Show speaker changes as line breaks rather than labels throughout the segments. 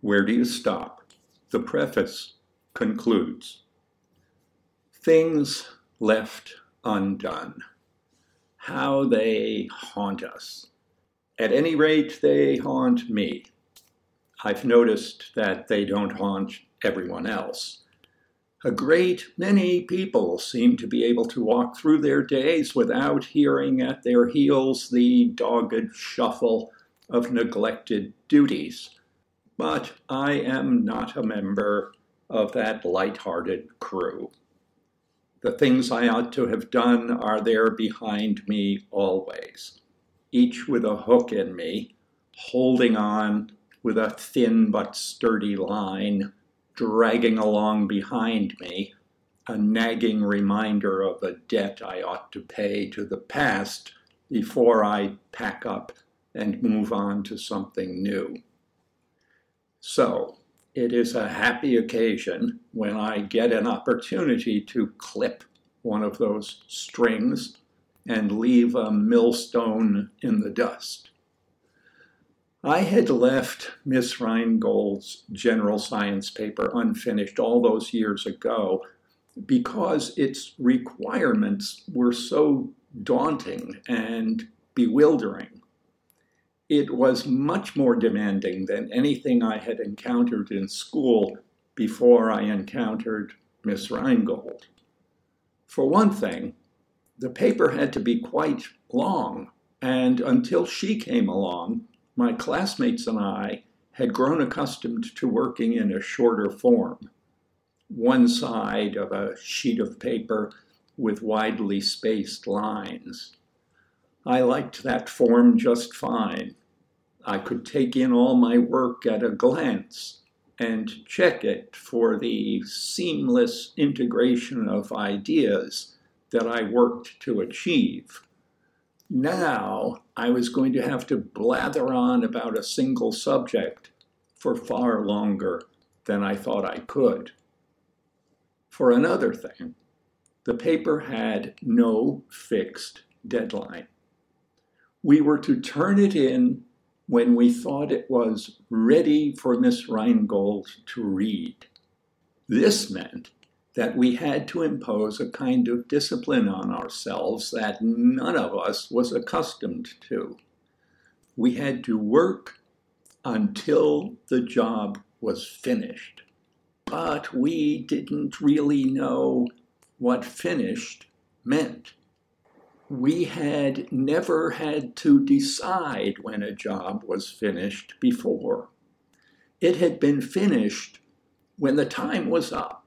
Where do you stop? The preface concludes Things left undone. How they haunt us. At any rate, they haunt me. I've noticed that they don't haunt everyone else. A great many people seem to be able to walk through their days without hearing at their heels the dogged shuffle of neglected duties. But I am not a member of that light-hearted crew. The things I ought to have done are there behind me always, each with a hook in me, holding on with a thin but sturdy line dragging along behind me, a nagging reminder of a debt I ought to pay to the past before I pack up and move on to something new. So, it is a happy occasion when I get an opportunity to clip one of those strings and leave a millstone in the dust. I had left Miss Rheingold's general science paper unfinished all those years ago because its requirements were so daunting and bewildering. It was much more demanding than anything I had encountered in school before I encountered Miss Reingold. For one thing, the paper had to be quite long, and until she came along, my classmates and I had grown accustomed to working in a shorter form, one side of a sheet of paper with widely spaced lines. I liked that form just fine. I could take in all my work at a glance and check it for the seamless integration of ideas that I worked to achieve. Now I was going to have to blather on about a single subject for far longer than I thought I could. For another thing, the paper had no fixed deadline. We were to turn it in when we thought it was ready for Miss Reingold to read. This meant that we had to impose a kind of discipline on ourselves that none of us was accustomed to. We had to work until the job was finished. But we didn't really know what finished meant. We had never had to decide when a job was finished before. It had been finished when the time was up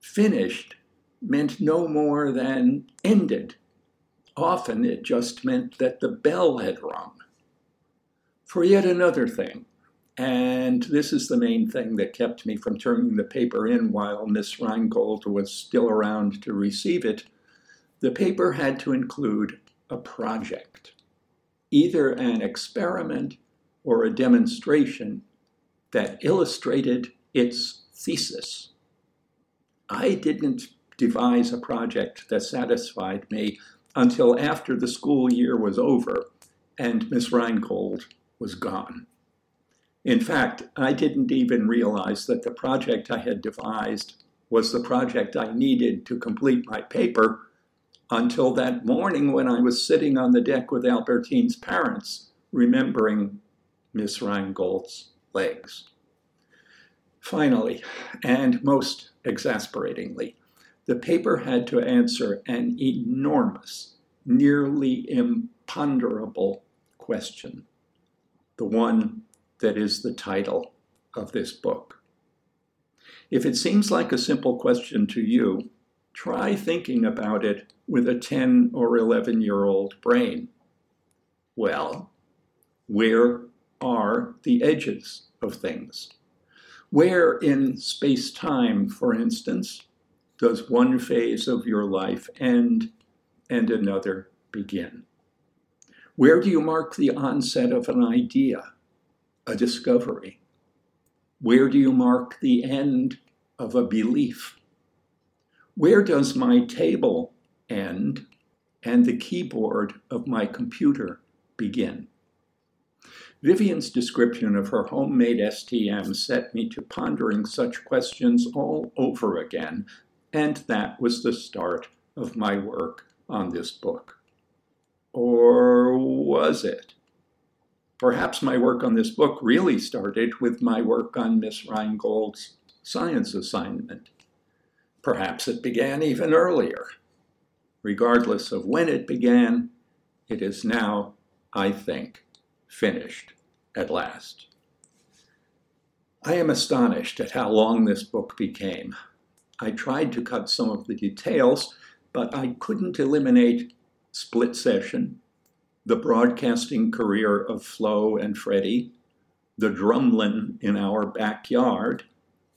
finished meant no more than ended. Often it just meant that the bell had rung. For yet another thing, and this is the main thing that kept me from turning the paper in while Miss Reingold was still around to receive it, the paper had to include a project, either an experiment or a demonstration that illustrated its thesis. I didn't devise a project that satisfied me until after the school year was over and Miss Reingold was gone. In fact, I didn't even realize that the project I had devised was the project I needed to complete my paper until that morning when I was sitting on the deck with Albertine's parents, remembering Miss Reingold's legs. Finally, and most exasperatingly, the paper had to answer an enormous, nearly imponderable question, the one that is the title of this book. If it seems like a simple question to you, try thinking about it with a 10 or 11 year old brain. Well, where are the edges of things? Where in space time, for instance, does one phase of your life end and another begin? Where do you mark the onset of an idea, a discovery? Where do you mark the end of a belief? Where does my table end and the keyboard of my computer begin? Vivian's description of her homemade STM set me to pondering such questions all over again, and that was the start of my work on this book. Or was it? Perhaps my work on this book really started with my work on Miss Rheingold's science assignment. Perhaps it began even earlier. Regardless of when it began, it is now, I think, finished at last. I am astonished at how long this book became. I tried to cut some of the details, but I couldn't eliminate split session, the broadcasting career of Flo and Freddie, the drumlin in our backyard,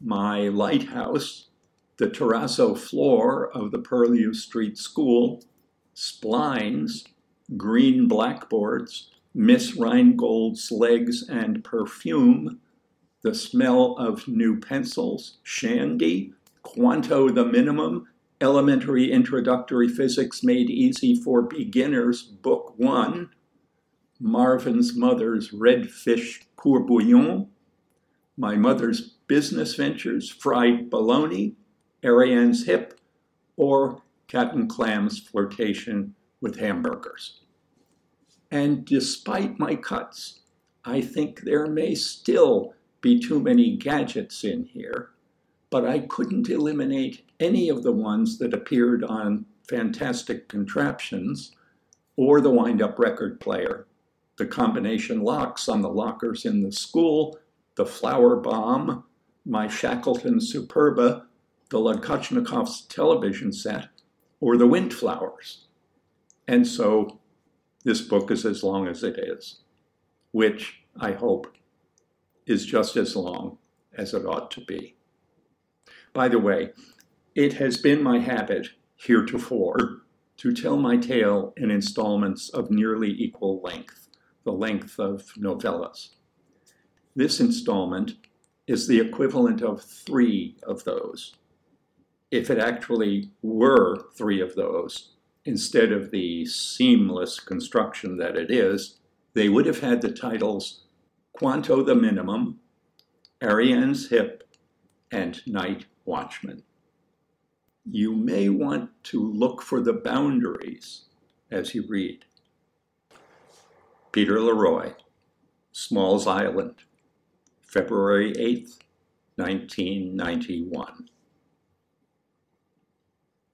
my lighthouse, the terrazzo floor of the Purlieu Street School, splines, green blackboards, Miss Rheingold's legs and perfume, the smell of new pencils, shandy, Quanto the minimum, elementary introductory physics made easy for beginners, book one, Marvin's mother's red fish courbouillon, my mother's business ventures, fried bologna, Ariane's hip, or cat and clam's flirtation with hamburgers. And despite my cuts, I think there may still be too many gadgets in here, but I couldn't eliminate any of the ones that appeared on Fantastic Contraptions or the wind up record player, the combination locks on the lockers in the school, the flower bomb, my Shackleton Superba, the Lodkochnikov's television set, or the Windflowers. And so this book is as long as it is, which I hope is just as long as it ought to be. By the way, it has been my habit heretofore to tell my tale in installments of nearly equal length, the length of novellas. This installment is the equivalent of three of those. If it actually were three of those, instead of the seamless construction that it is, they would have had the titles Quanto the Minimum, Ariane's Hip, and Night Watchman. You may want to look for the boundaries as you read. Peter Leroy, Smalls Island, February 8th, 1991.